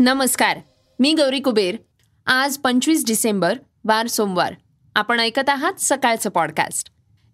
नमस्कार मी गौरी कुबेर. आज पंचवीस डिसेंबर वार सोमवार. आपण ऐकत आहात सकाळचं पॉडकास्ट.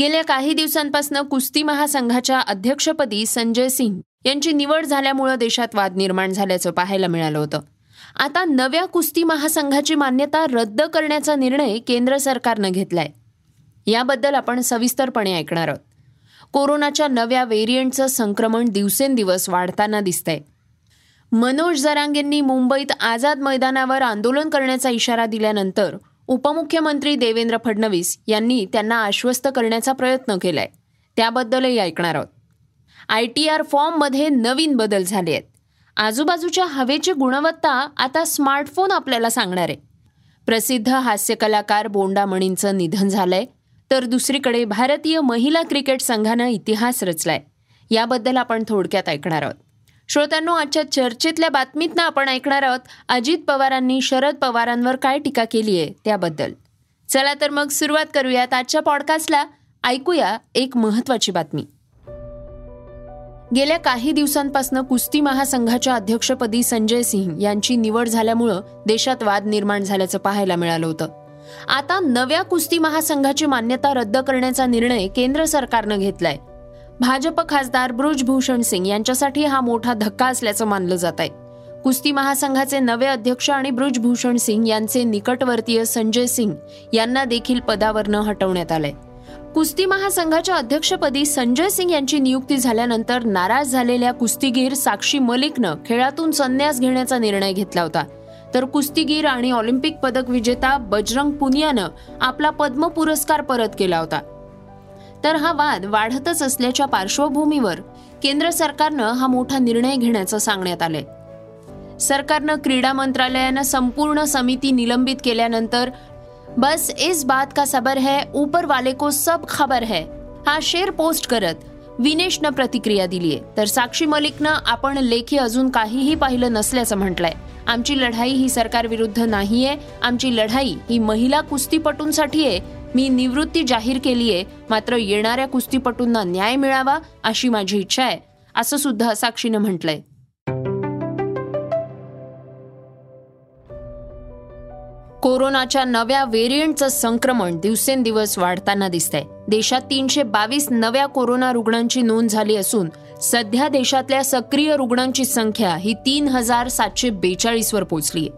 गेल्या काही दिवसांपासून कुस्ती महासंघाच्या अध्यक्षपदी संजय सिंग यांची निवड झाल्यामुळं देशात वाद निर्माण झाल्याचं पाहायला मिळालं होतं. आता नव्या कुस्ती महासंघाची मान्यता रद्द करण्याचा निर्णय केंद्र सरकारनं घेतलाय. याबद्दल आपण सविस्तरपणे ऐकणार आहोत. कोरोनाच्या नव्या व्हेरियंटचं संक्रमण दिवसेंदिवस वाढताना दिसतंय. मनोज जरांगेंनी मुंबईत आझाद मैदानावर आंदोलन करण्याचा इशारा दिल्यानंतर उपमुख्यमंत्री देवेंद्र फडणवीस यांनी त्यांना आश्वस्त करण्याचा प्रयत्न केलाय. त्याबद्दलही ऐकणार आहोत. आय टी आर फॉर्ममध्ये नवीन बदल झाले आहेत. आजूबाजूच्या हवेची गुणवत्ता आता स्मार्टफोन आपल्याला सांगणार. आहे प्रसिद्ध हास्य कलाकार बोंडा मणींचं निधन झालंय. तर दुसरीकडे भारतीय महिला क्रिकेट संघानं इतिहास रचलाय. याबद्दल आपण थोडक्यात ऐकणार आहोत. श्रोत्यांनो आजच्या चर्चेतल्या बातमीतनं आपण ऐकणार आहोत अजित पवारांनी शरद पवारांवर काय टीका केली आहे त्याबद्दल. चला तर मग सुरुवात करूयात आजच्या पॉडकास्टला ऐकूया एक महत्वाची बातमी. गेल्या काही दिवसांपासून कुस्ती महासंघाच्या अध्यक्षपदी संजय सिंह यांची निवड झाल्यामुळं देशात वाद निर्माण झाल्याचं पाहायला मिळालं होतं. आता नव्या कुस्ती महासंघाची मान्यता रद्द करण्याचा निर्णय केंद्र सरकारनं घेतलाय. भाजप खासदार ब्रुजभूषण सिंग यांच्यासाठी हा मोठा धक्का असल्याचं मानलं जात आहे. कुस्ती महासंघाचे नवे अध्यक्ष आणि ब्रुजभूषण सिंग यांचे निकटवर्तीय संजय सिंग यांना देखील पदावरनं हटवण्यात आलंय. कुस्ती महासंघाच्या अध्यक्षपदी संजय सिंग यांची नियुक्ती झाल्यानंतर नाराज झालेल्या कुस्तीगीर साक्षी मलिकनं खेळातून संन्यास घेण्याचा निर्णय घेतला होता. तर कुस्तीगीर आणि ऑलिम्पिक पदक विजेता बजरंग पुनियानं आपला पद्म पुरस्कार परत केला होता. तर हा वाद वाढतच असल्याच्या पार्श्वभूमीवर केंद्र सरकारनं हा मोठा निर्णय घेण्याचं सांगण्यात आलंय. सरकारनं क्रीडा मंत्रालयानं संपूर्ण समिती निलंबित केल्यानंतर बस इस बात का सबर है ऊपर वाले को सब खबर है हा शेर पोस्ट करत विनेशनं प्रतिक्रिया दिलीय. तर साक्षी मलिकनं आपण लेखी अजून काहीही पाहिलं नसल्याचं म्हटलंय. आमची लढाई ही सरकार विरुद्ध नाहीये आमची लढाई ही महिला कुस्तीपटूंसाठी आहे मी निवृत्ती जाहीर केली आहे मात्र येणाऱ्या कुस्तीपटूंना न्याय मिळावा अशी माझी इच्छा आहे असं सुद्धा साक्षीनं म्हटलंय. कोरोनाच्या नव्या व्हेरियंटचं संक्रमण दिवसेंदिवस वाढताना दिसतंय. देशात तीनशे बावीस नव्या कोरोना रुग्णांची नोंद झाली असून सध्या देशातल्या सक्रिय रुग्णांची संख्या ही तीन हजार सातशे बेचाळीसवर पोहोचली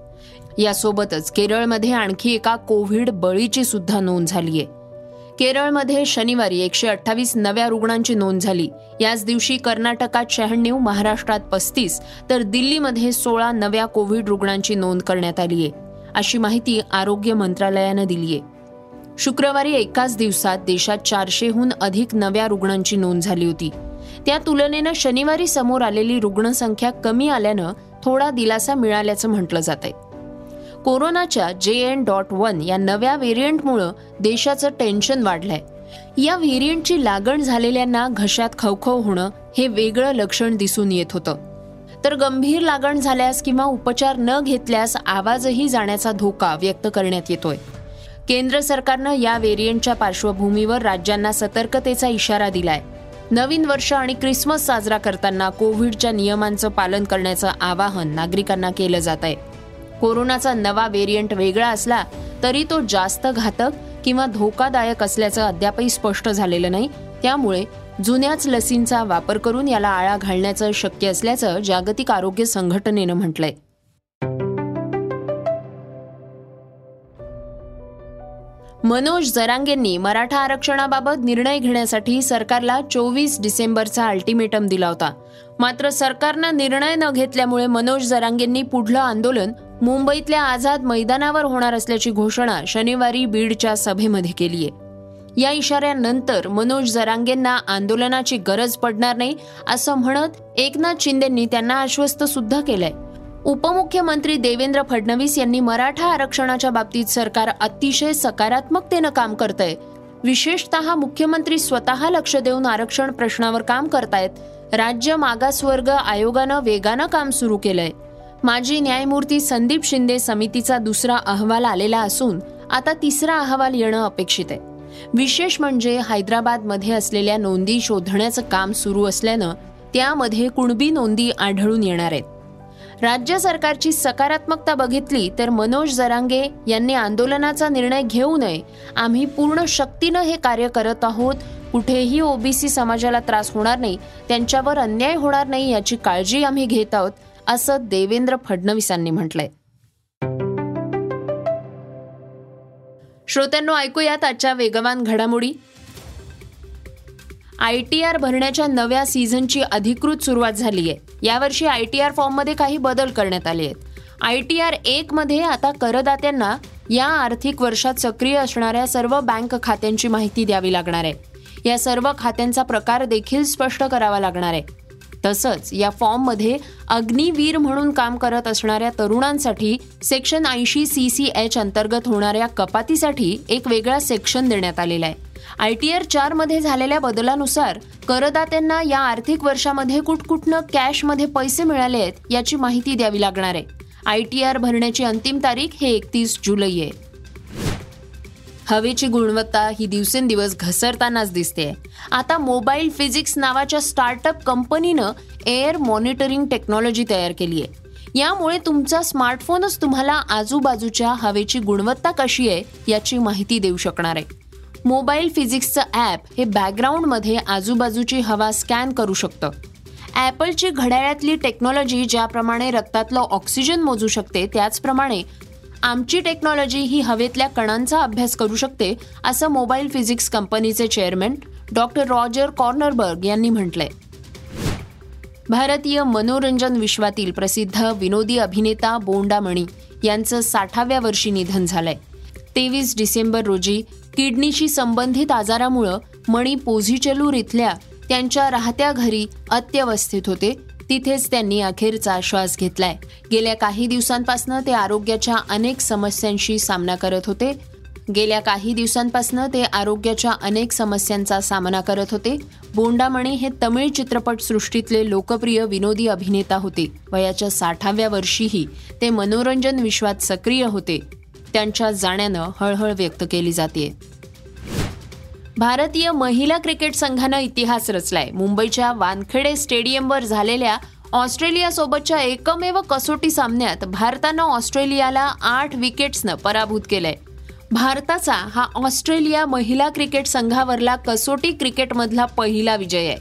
यासोबतच केरळमध्ये आणखी एका कोविड बळीची सुद्धा नोंद झालीय केरळमध्ये शनिवारी एकशे अठ्ठावीस नव्या रुग्णांची नोंद झाली. याच दिवशी कर्नाटकात शहाण्णव महाराष्ट्रात पस्तीस तर दिल्लीमध्ये सोळा नव्या कोविड रुग्णांची नोंद करण्यात आली आहे. अशी माहिती आरोग्य मंत्रालयानं दिली आहे. शुक्रवारी एकाच दिवसात देशात चारशेहून अधिक नव्या रुग्णांची नोंद झाली होती. त्या तुलनेनं शनिवारी समोर आलेली रुग्णसंख्या कमी आल्यानं थोडा दिलासा मिळाल्याचं म्हटलं जात आहे कोरोनाच्या जे एन डॉट वन या नव्या व्हेरियंटमुळं देशाचं टेन्शन वाढलंय. या व्हेरियंटची लागण झालेल्यांना घशात खवखव होणं हे वेगळं लक्षण दिसून येत होतं. तर गंभीर लागण झाल्यास किंवा उपचार न घेतल्यास आवाजही जाण्याचा धोका व्यक्त करण्यात येतोय. केंद्र सरकारनं या व्हेरियंटच्या पार्श्वभूमीवर राज्यांना सतर्कतेचा इशारा दिलाय. नवीन वर्ष आणि क्रिसमस साजरा करताना कोविडच्या नियमांचं पालन करण्याचं आवाहन नागरिकांना केलं जात आहे कोरोनाचा नवा व्हेरियंट वेगळा असला तरी तो जास्त घातक किंवा धोकादायक असल्याचं अद्यापही स्पष्ट झालेलं नाही. त्यामुळे जुन्याच लसींचा वापर करून याला आळा घालण्याचं शक्य असल्याचं जागतिक आरोग्य संघटनेनं म्हटलंय. मनोज जरांगेंनी मराठा आरक्षणाबाबत निर्णय घेण्यासाठी सरकारला चोवीस डिसेंबरचा अल्टिमेटम दिला होता. मात्र सरकारनं निर्णय न घेतल्यामुळे मनोज जरांगेंनी पुढलं आंदोलन मुंबईतल्या आझाद मैदानावर होणार असल्याची घोषणा शनिवारी बीडच्या सभेमध्ये केली आहे. या इशाऱ्यानंतर मनोज जरांगेंना आंदोलनाची गरज पडणार नाही असं म्हणत एकनाथ शिंदेंनी त्यांना आश्वस्त सुद्धा केलंय. उपमुख्यमंत्री देवेंद्र फडणवीस यांनी मराठा आरक्षणाच्या बाबतीत सरकार अतिशय सकारात्मकतेनं काम करतंय. विशेषतः मुख्यमंत्री स्वतः लक्ष देऊन आरक्षण प्रश्नावर काम करतायत. राज्य मागासवर्ग आयोगानं वेगानं काम सुरू केलंय. माजी न्यायमूर्ती संदीप शिंदे समितीचा दुसरा अहवाल आलेला असून आता तिसरा अहवाल येणं अपेक्षित आहे. विशेष म्हणजे हैदराबादमध्ये असलेल्या नोंदी शोधण्याचं काम सुरू असल्यानं त्यामध्ये कुणबी नोंदी आढळून येणार आहेत. राज्य सरकारची सकारात्मकता बघितली तर मनोज जरांगे यांनी आंदोलनाचा निर्णय घेऊ नये. आम्ही पूर्ण शक्तीनं हे कार्य करत आहोत. कुठेही ओबीसी समाजाला त्रास होणार नाही. त्यांच्यावर अन्याय होणार नाही याची काळजी आम्ही घेत आहोत. असं देवेंद्र फडणवीसांनी म्हटलंय. श्रोत्यांनो ऐकूयात आजच्या वेगवान घडामोडी. आय टी आर भरण्याच्या नव्या सीझनची अधिकृत सुरुवात झाली आहे यावर्षी आय टी आर फॉर्ममध्ये काही बदल करण्यात आले आहेत. आय टी आर एक मध्ये आता करदात्यांना या आर्थिक वर्षात सक्रिय असणाऱ्या सर्व बँक खात्यांची माहिती द्यावी लागणार आहे. या सर्व खात्यांचा प्रकार देखील स्पष्ट करावा लागणार आहे. तसंच या फॉर्ममध्ये अग्निवीर म्हणून काम करत असणाऱ्या तरुणांसाठी सेक्शन ऐंशी सी सी एच अंतर्गत होणाऱ्या कपातीसाठी एक वेगळा सेक्शन देण्यात आलेला आहे. आय टी आर चारमध्ये झालेल्या बदलानुसार करदात्यांना या आर्थिक वर्षामध्ये कुठकुठनं कॅशमध्ये पैसे मिळाले आहेत याची माहिती द्यावी लागणार आहे. आय टी आर भरण्याची अंतिम तारीख हे एकतीस जुलै आहे हवेची गुणवत्ता ही दिवसेंदिवस घसरतानाच दिसते. आता मोबाईल फिजिक्स नावाच्या स्टार्टअप कंपनीनं एअर मॉनिटरिंग टेक्नॉलॉजी तयार केली आहे. यामुळे तुमचा स्मार्टफोनच तुम्हाला आजूबाजूच्या हवेची गुणवत्ता कशी आहे याची माहिती देऊ शकणार आहे. मोबाईल फिजिक्सचं ॲप हे बॅकग्राऊंडमध्ये आजूबाजूची हवा स्कॅन करू शकतं. ॲपलची घड्याळातली टेक्नॉलॉजी ज्याप्रमाणे रक्तातलं ऑक्सिजन मोजू शकते त्याचप्रमाणे आमची टेक्नॉलॉजी ही हवेतल्या कणांचा अभ्यास करू शकते असं मोबाईल फिजिक्स कंपनीचे चेअरमॅन डॉक्टर रॉजर कॉर्नरबर्ग यांनी म्हटलंय. भारतीय मनोरंजन विश्वातील प्रसिद्ध विनोदी अभिनेता बोंडामणी यांचं साठाव्या वर्षी निधन झालंय. तेवीस डिसेंबर रोजी किडनीशी संबंधित आजारामुळं मणी पोझिचलूर इथल्या त्यांच्या राहत्या घरी अत्यवस्थित होते तिथेच त्यांनी अखेरचा श्वास घेतलाय. गेल्या काही दिवसांपासून ते आरोग्याच्या अनेक समस्यांशी सामना करत होते. गेल्या काही दिवसांपासून ते आरोग्याच्या अनेक समस्यांचा सामना करत होते. बोंडामणे हे तमिळ चित्रपट सृष्टीतले लोकप्रिय विनोदी अभिनेता होते वयाच्या साठाव्या वर्षीही ते मनोरंजन विश्वात सक्रिय होते. त्यांच्या जाण्यानं हळहळ व्यक्त केली जाते भारतीय महिला क्रिकेट संघानं इतिहास रचलाय. मुंबईच्या वानखेडे स्टेडियमवर झालेल्या ऑस्ट्रेलियासोबतच्या एकमेव कसोटी सामन्यात भारतानं ऑस्ट्रेलियाला आठ विकेट्सनं पराभूत केलंय. भारताचा हा ऑस्ट्रेलिया महिला क्रिकेट संघावरला कसोटी क्रिकेटमधला पहिला विजय आहे.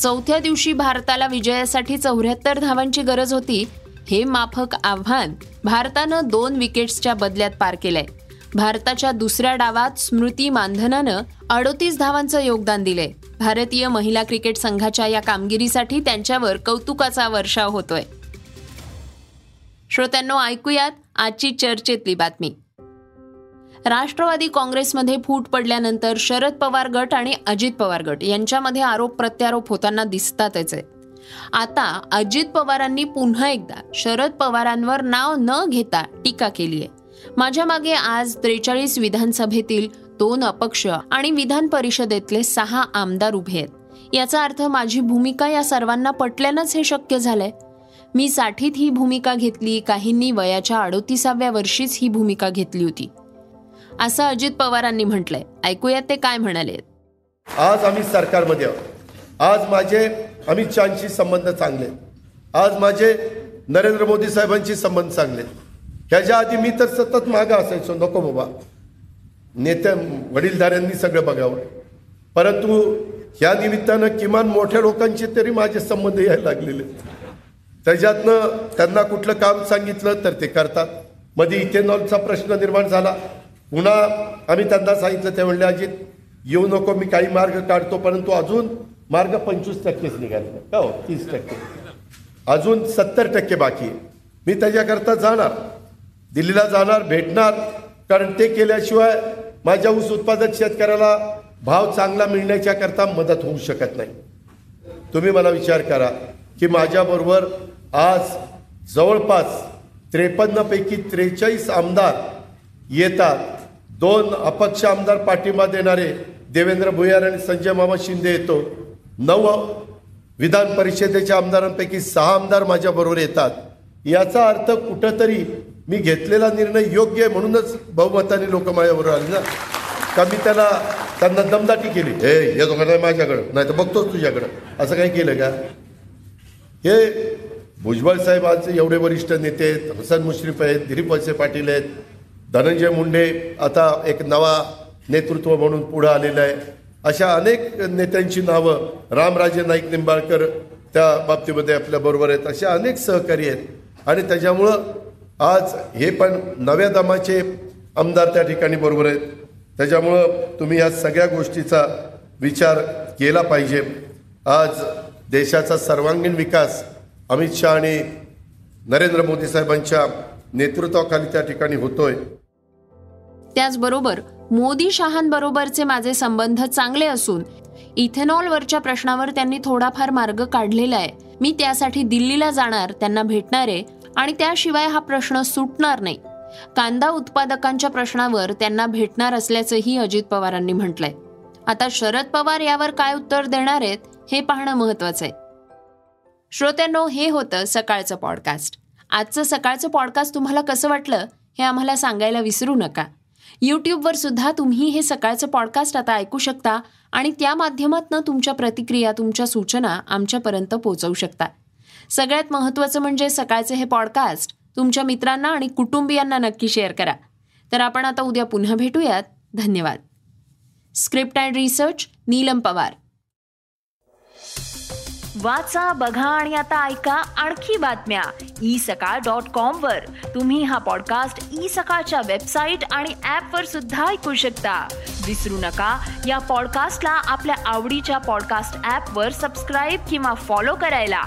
चौथ्या दिवशी भारताला विजयासाठी चौऱ्याहत्तर धावांची गरज होती. हे माफक आव्हान भारतानं दोन विकेट्सच्या बदल्यात पार केलंय. भारताच्या दुसऱ्या डावात स्मृती मानधनानं अडोतीस धावांचं योगदान दिलंय. भारतीय महिला क्रिकेट संघाच्या या कामगिरीसाठी त्यांच्यावर कौतुकाचा वर्षाव होतोय. श्रोत्यांनो ऐकूयात आजची चर्चेतली बातमी. राष्ट्रवादी काँग्रेसमध्ये फूट पडल्यानंतर शरद पवार गट आणि अजित पवार गट यांच्यामध्ये आरोप प्रत्यारोप होताना दिसतातच आहे. आता अजित पवारांनी पुन्हा एकदा शरद पवारांवर नाव न घेता टीका केली आहे माझ्या मागे आज त्रेचाळीस विधानसभेतील दोन अपक्ष आणि विधान परिषदेतले सहा आमदार उभे आहेत. याचा अर्थ माझी भूमिका या सर्वांना पटल्यानंच हे शक्य झालंय. मी साठीत ही भूमिका घेतली काहींनी वयाच्या अडोतीसाव्या वर्षीच ही भूमिका घेतली होती. असं अजित पवारांनी म्हटलंय. ऐकूयात ते काय म्हणाले. आज आम्ही सरकारमध्ये आहोत. आज माझे अमित शहाशी संबंध चांगले आज माझे नरेंद्र मोदी साहेबांशी संबंध चांगले आहेत. ह्याच्या आधी मी तर सतत मागं असायचो. नको बाबा. नेत्या वडीलधाऱ्यांनी सगळं बघावं. परंतु ह्या निमित्तानं किमान मोठ्या लोकांचे तरी माझे संबंध यायला लागलेले. त्याच्यातनं त्यांना कुठलं काम सांगितलं तर ते करतात. मध्ये इथेनॉलचा प्रश्न निर्माण झाला. पुन्हा आम्ही त्यांना सांगितलं ते म्हणले अजित येऊ नको मी काही मार्ग काढतो. परंतु अजून मार्ग पंचवीस टक्केच निघाले का हो? तीस टक्के. अजून सत्तर टक्के बाकी आहे. मी त्याच्याकरता जाणार. दिल्लीला जाणार भेटणार. कारण ते केल्याशिवाय माझ्या ऊस उत्पादक शेतकऱ्याला भाव चांगला मिळण्याच्याकरता मदत होऊ शकत नाही. तुम्ही मला विचार करा की माझ्याबरोबर आज जवळपास त्रेपन्नपैकी त्रेचाळीस आमदार येतात. दोन अपक्ष आमदार पाठिंबा देणारे देवेंद्र भुयार आणि संजय मामा शिंदे येतो. नऊ विधान परिषदेच्या आमदारांपैकी सहा आमदार माझ्याबरोबर येतात. याचा अर्थ कुठंतरी मी घेतलेला निर्णय योग्य आहे म्हणूनच बहुमताने लोक माझ्यावर आले ना. का मी त्याला त्यांना दमदाटी केली. हे येतो दोघांना माझ्याकडं नाही तर बघतोच तुझ्याकडं. असं काही केलं का? हे भुजबळ साहेबांचे एवढे वरिष्ठ नेते आहेत हसन मुश्रीफ आहेत दिलीप वळसे पाटील आहेत धनंजय मुंडे आता एक नवा नेतृत्व म्हणून पुढं आलेलं आहे. अशा अनेक नेत्यांची नावं रामराजे नाईक निंबाळकर त्या बाबतीमध्ये आपल्याबरोबर आहेत. अशा अनेक सहकारी आहेत. आणि त्याच्यामुळं आज हे पण नव्या दमाचे आमदार त्या ठिकाणी बरोबर आहेत. त्याच्यामुळं तुम्ही या सगळ्या गोष्टीचा विचार केला पाहिजे. आज देशाचा सर्वांगीण विकास अमित शहा आणि नरेंद्र मोदी साहेबांच्या नेतृत्वाखाली त्या ठिकाणी होतोय. त्याचबरोबर मोदी शहांबरोबरचे माझे संबंध चांगले असून इथेनॉलवरच्या प्रश्नावर त्यांनी थोडाफार मार्ग काढलेला आहे. मी त्यासाठी दिल्लीला जाणार त्यांना भेटणार आहे. आणि त्याशिवाय हा प्रश्न सुटणार नाही. कांदा उत्पादकांच्या प्रश्नावर त्यांना भेटणार असल्याचंही अजित पवारांनी म्हटलंय. आता शरद पवार यावर काय उत्तर देणार आहेत हे पाहणं महत्वाचं आहे. श्रोत्यांनो हे होतं सकाळचं पॉडकास्ट आजचं सकाळचं पॉडकास्ट तुम्हाला कसं वाटलं हे आम्हाला सांगायला विसरू नका. यूट्यूबवर सुद्धा तुम्ही हे सकाळचं पॉडकास्ट आता ऐकू शकता आणि त्या माध्यमातून तुमच्या प्रतिक्रिया तुमच्या सूचना आमच्यापर्यंत पोहोचवू शकता. सगळ्यात महत्त्वाचं म्हणजे सकाळचे हे पॉडकास्ट तुमच्या मित्रांना आणि कुटुंबियांना नक्की शेअर करा. तर आपण आता उद्या पुन्हा भेटूयात. धन्यवाद. Script and research Neelam Pawar. वाचा बघा आणि आता ऐका आणखी बातम्या. ई सकाळ डॉट कॉम वर. तुम्ही हा पॉडकास्ट ई सकाळच्या वेबसाईट आणि ऍप वर सुद्धा ऐकू शकता. विसरू नका या पॉडकास्टला आपल्या आवडीच्या पॉडकास्ट ऍप वर सबस्क्राईब किंवा फॉलो करायला.